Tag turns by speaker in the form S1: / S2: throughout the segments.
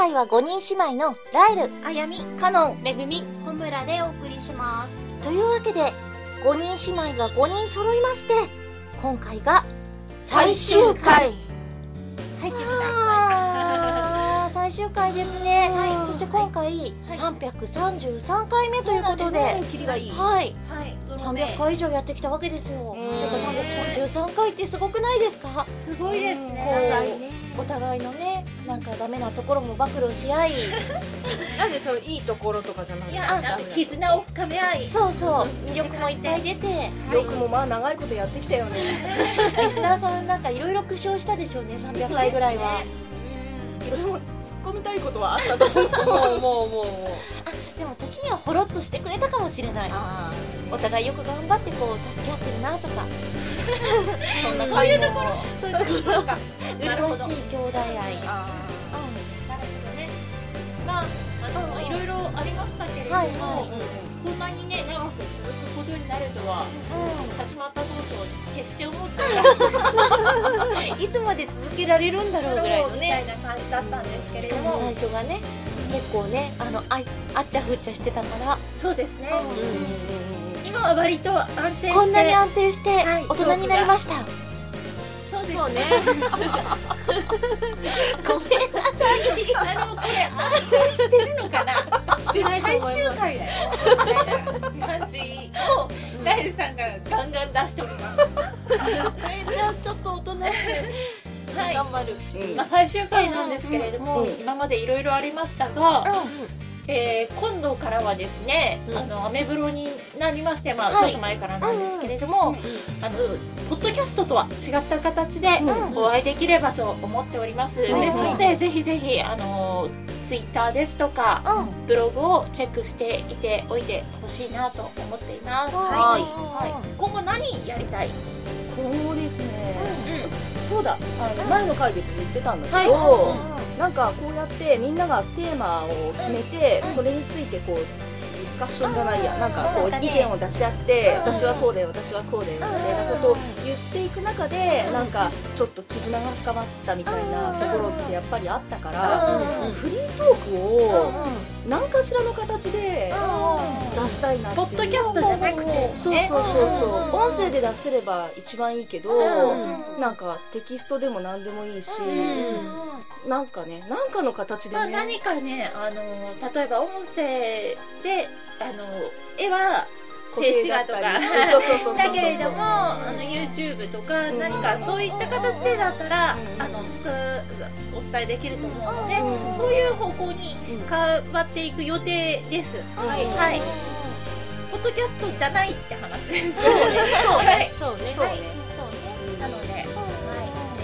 S1: 回は5人姉妹のライル、
S2: あやみ、
S1: カノン。
S2: めぐみ、ほむらでお送りします。
S1: というわけで、5人姉妹が5人揃いまして、今回が最終回。
S2: 入ってみ
S1: あー最終回ですね。
S2: はい
S1: そして今回、333回目ということで、
S3: キリがいい。
S1: はい。
S2: た。はい。どの目
S1: 300回以上やってきたわけですよ。
S3: ん
S1: てか333回ってすごくないですか？
S2: すごいです
S1: こ
S2: ね。
S1: お互いのね、なんかダメなところも暴露し合い、
S3: なんでそのいいところとかじゃない
S2: いや、なんか絆を深め合い。
S1: そうそう、魅力もいっぱい出て、
S3: よくもまあ長いことやってきたよね。
S1: リスナーさんなんかいろいろ苦笑したでしょうね、300回ぐらいは。
S3: いろいろ突っ込みたいことはあったと思う。もうもうもうもう。
S1: でも時にはほろっとしてくれたかもしれない。
S3: あ
S1: お互いよく頑張ってこう助け合ってるなとか、
S3: あ、そんな
S2: そういうとこ
S3: ろ。
S1: そういうところ
S2: そうか。なるほど。
S1: 麗しい兄弟愛。
S3: あ
S2: なるほどね。まあ、あの、いろいろありましたけれども、
S1: はいはい
S2: こんなにね、長く続くことになるとは、始まった当初、決して思ってな
S1: いつまで続けられるんだろうぐらいの
S2: みたい
S1: ね。
S2: な感じだったんですけれども、
S1: 最初がね、結構ね、あのああっちゃふっちゃしてたから、
S2: そうですね。
S1: うん
S2: 今は割と安定して、
S1: こんなに安定して
S2: はい
S1: 大人になりました。
S2: そうです
S3: そうね。
S1: ごめんなさい。
S2: あのこれ安定してるのかな
S1: 張る。
S3: うん。
S2: まあ、最終回なんですけれども、
S3: うん。
S2: 今までいろいろありましたが、
S1: う
S2: えー今度からはですね、
S1: うん。
S2: あのアメブロになりまして、まあ、
S1: はい。
S2: ちょっと前からなんですけれども、あのポッドキャストとは違った形で
S1: うん。
S2: お会いできればと思っております、
S1: ん
S2: ですのでぜひぜひあのツイッターですとか
S1: ん。うん。
S2: ブログをチェックしていておいてほしいなと思っています、
S3: はい。
S2: はい、今後何やりたい、
S3: そうですね。
S2: う
S3: そうだ。あの前の回でも言ってたんだけ
S2: は
S3: ど、なんかこうやってみんながテーマを決めて、それについてこう。ディスカッションじゃないや、なんかこう意見を出し合って、
S1: うん
S3: 私はこうだよ、私はこうだよみたいなことを言っていく中で、なんかちょっと絆が深まったみたいなところってやっぱりあったから、
S1: うん
S3: フリートークを何かしらの形で出したいな
S2: ポッドキャストじゃなくて。
S3: そうそうそうそう。音声で出せれば一番いいけど、
S1: うん
S3: なんかテキストでも何でもいいし、
S2: ん
S3: なんかねなんかの形で
S2: まあ、
S3: ね、
S2: 何かねあの例えば音声であの絵は静止画とか。だけれどもあの YouTube とか
S3: うん。
S2: 何かそういった形でだったら、
S3: うん。
S2: あのつくお伝えできると思うので、
S3: うん。
S2: そういう方向に
S3: うん
S2: 変わっていく予定です、はい、ポッドキャストじゃないって話です。
S1: そうね。
S2: はい。
S1: そうね。
S3: そうね
S1: そうね。
S2: なので、はい、ぜ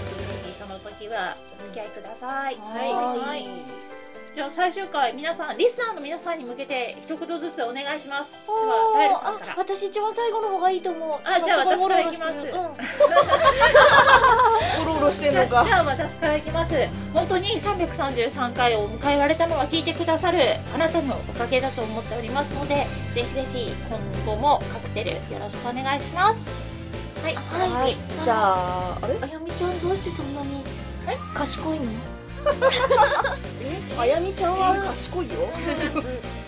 S2: ひぜひその時はお付き合いください。
S3: はい。
S2: はい。じゃあ最終回皆さんリスナーの皆さんに向けて一言ずつお願いします。ではライルさんから。
S1: あ。私一番最後の方がいいと思う。
S2: あじゃあ 私から行きます
S1: ゴロゴロしてる
S3: オロオロしてん
S2: じゃあ
S3: のか
S2: じゃあ私からいきます。本当に333回を迎えられたのは聞いてくださるあなたのおかげだと思っておりますのでぜひぜひ今後もカクテルよろしくお願いします。はい、
S1: はい。
S2: 次
S3: じゃああれ？
S1: あやみちゃんどうしてそんなに賢いの？
S3: あやみちゃんは？賢いよ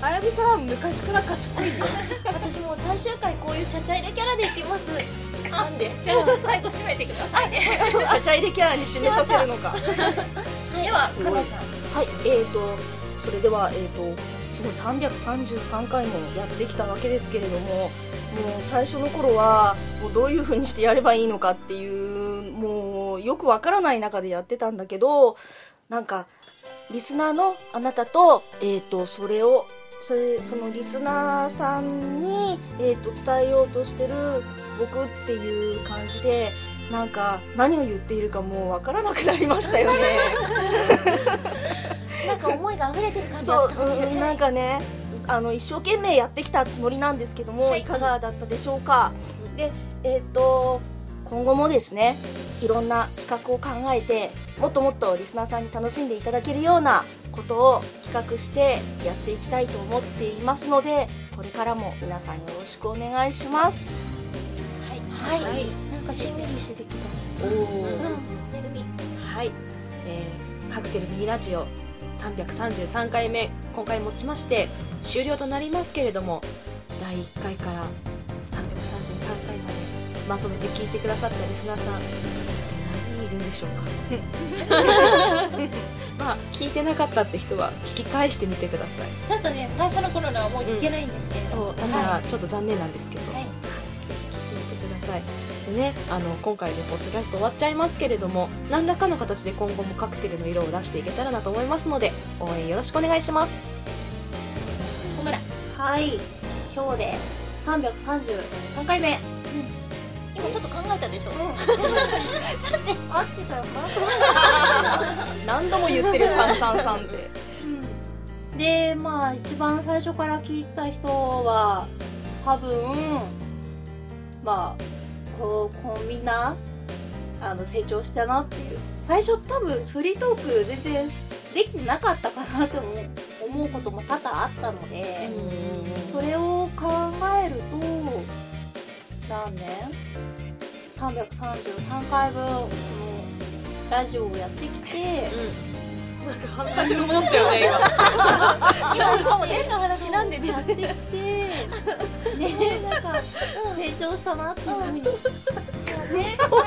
S3: あやみさんは昔から賢いよ。
S1: 私もう最終回こういうちゃちゃ入れキャラでいきます。
S3: なんで？
S2: じゃあ最後締めてくださいね。
S3: ちゃちゃ入れキャラに締めさせるのか。
S2: ではかのさん。
S3: はいえーとそれではえーとすごい333回もやってきたわけですけれどももう最初の頃はもうどういう風にしてやればいいのかっていうもうよくわからない中でやってたんだけどなんかリスナーのあなたと,、えー、とそれをそれそのリスナーさんに、えー、と伝えようとしてる僕っていう感じでなんか何を言っているかもうわからなくなりましたよね。
S1: なんか思いが溢れてる感じ
S3: そう、
S1: が伝わってくる
S3: うん、なんかねあの一生懸命やってきたつもりなんですけども、
S2: はい
S3: い、かがだったでしょうか。で、えっ、と今後もですねいろんな企画を考えてもっともっとリスナーさんに楽しんでいただけるようなことを企画してやっていきたいと思っていますのでこれからも皆さんよろしくお願いします。
S1: はい、
S3: はい
S1: なんかしんみりしてきた。
S3: おー
S1: うん。
S3: はい、えーカクテルミニラジオ
S4: 333回目今回もちまして終了となりますけれども第1回から333回までまとめて聞いてくださったリスナーさん何人いるんでしょうか？まあ聞いてなかったって人は聞き返してみてください。
S2: ちょっとね最初の頃のはもう聞けないんですけれど。も、
S4: そうだからちょっと残念なんですけど、
S2: はい。
S4: ぜひ聞いてみてください。でねあの今回でポッドキャスト終わっちゃいますけれども何らかの形で今後もカクテルの色を出していけたらなと思いますので応援よろしくお願いします。
S2: 小村。
S1: はい。今日で333回目。
S2: 今ちょっと考えたでしょ、
S1: 合ってたよか
S4: 何度も言ってる333って。
S1: でまあ一番最初から聞いた人は多分まあこうこうみんなあの成長したなっていう。最初多分フリートーク全然できてなかったかなって思う思うことも多々あったので、それを考えると何年？?333 回分のラジオをやってきて、
S4: なんか半年に戻ったよね今。
S1: 今そうねの話なんでね
S4: やってきて
S1: ねなんか成長したなっていうふうに、ね
S4: 同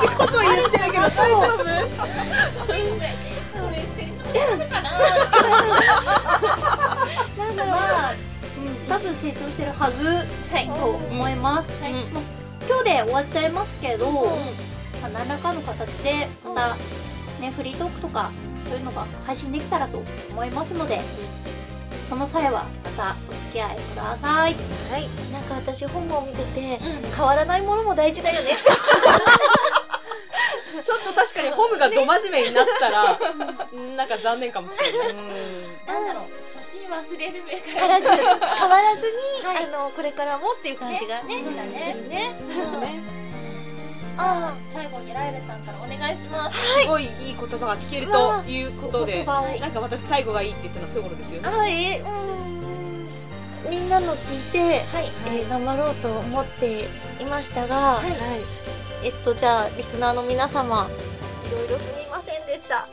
S4: じこと言ってるけど大丈夫
S2: 成長したのかな
S1: なんだろう、まあうん、多分成長してるはず
S2: はい
S1: と思います、
S2: はい
S1: で終わっちゃいますけど、まあ、何らかの形でまた、ね、フリートークとかそういうのが配信できたらと思いますので、その際はまたお付き合いください。はい。なんか私本を見てて変わらないものも大事だよね。
S4: ちょっと確かにホムがど真面目になったら、なんか残念かもしれない。
S2: なんだろう初心忘れるべか
S1: 変わらず変わらずに、
S2: はい。
S1: あのこれからもっていう感じがね。
S2: ねね
S1: するね。
S2: うん。
S4: ね。
S2: あー。最後にライルさんからお願いします。
S4: すごいいい言葉が聞けるということで、なんか私最後がいいって言ってるのはそういうことですよね。
S1: あえうん。みんなの聞いて、
S2: はい。
S1: えー頑張ろうと思っていましたが、
S2: い。
S1: えっとじゃあリスナーの皆様いろいろすみませんでした。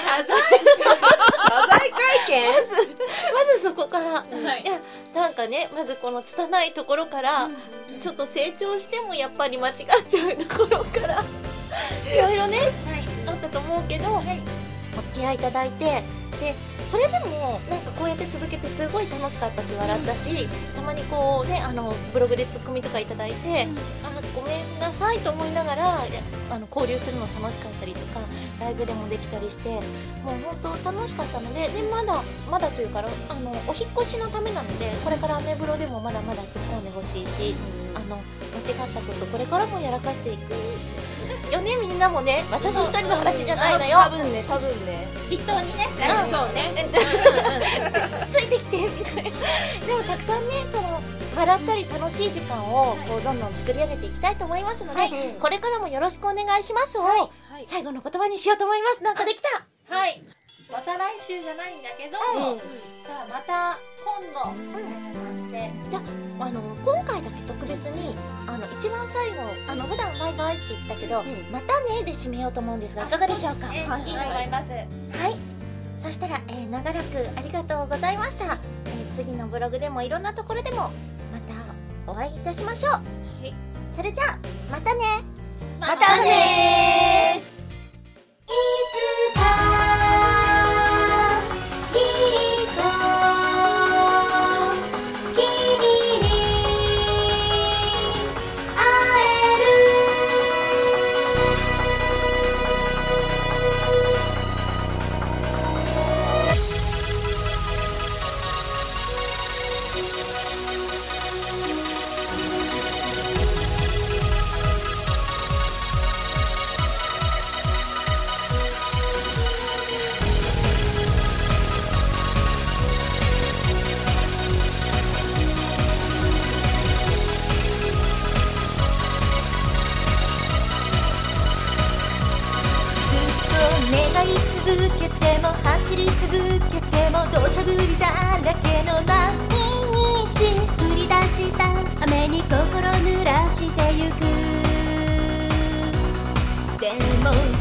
S2: 謝罪
S4: 謝罪会見
S1: まずそこから、
S2: はい。
S1: いやなんかねまずこの拙いところから、ちょっと成長してもやっぱり間違っちゃうところからいろいろね
S2: はい。
S1: あったと思うけど、
S2: はい。
S1: お付き合いいただいてでそれでもなんかこうやって続けてすごい楽しかったし笑ったし、たまにこうねあのブログでツッコミとかいただいて、あごめんなさいと思いながらあの交流するの楽しかったりとかライブでもできたりしてもう本当楽しかったのででまだまだというかあのお引っ越しのためなのでこれからアメブロでもまだまだ突っ込んでほしいしあの間違ったことこれからもやらかしていくよねみんなもね。私一人の話じゃないのよ。
S4: 多分ね、多分ね。
S2: 適当にね
S1: うん。
S4: そうね。
S1: ついてきてみたいな。でもたくさんねその笑ったり楽しい時間をこうどんどん作り上げていきたいと思いますので、
S2: はい。
S1: これからもよろしくお願いしますを、
S4: はい。
S1: 最後の言葉にしようと思います。なんかできた。
S2: はい。また来週じゃないんだけど、
S1: うん。
S2: じゃあまた今度みたいな感じで
S1: じゃああの今回だけ特別にあの一番最後あの普段バイバイって言ったけど、
S4: ん。
S1: またねで締めようと思うんですがいかがでしょうか？
S2: え
S1: はい。
S2: いいと思います。
S1: そしたら、えー長らくありがとうございました、えー次のブログでもいろんなところでもお会いいたしましょう、それじゃあまたね。
S2: またね
S1: い続けても走り続けても土砂降りだらけの毎日降り出した雨に心濡らしてゆく。でも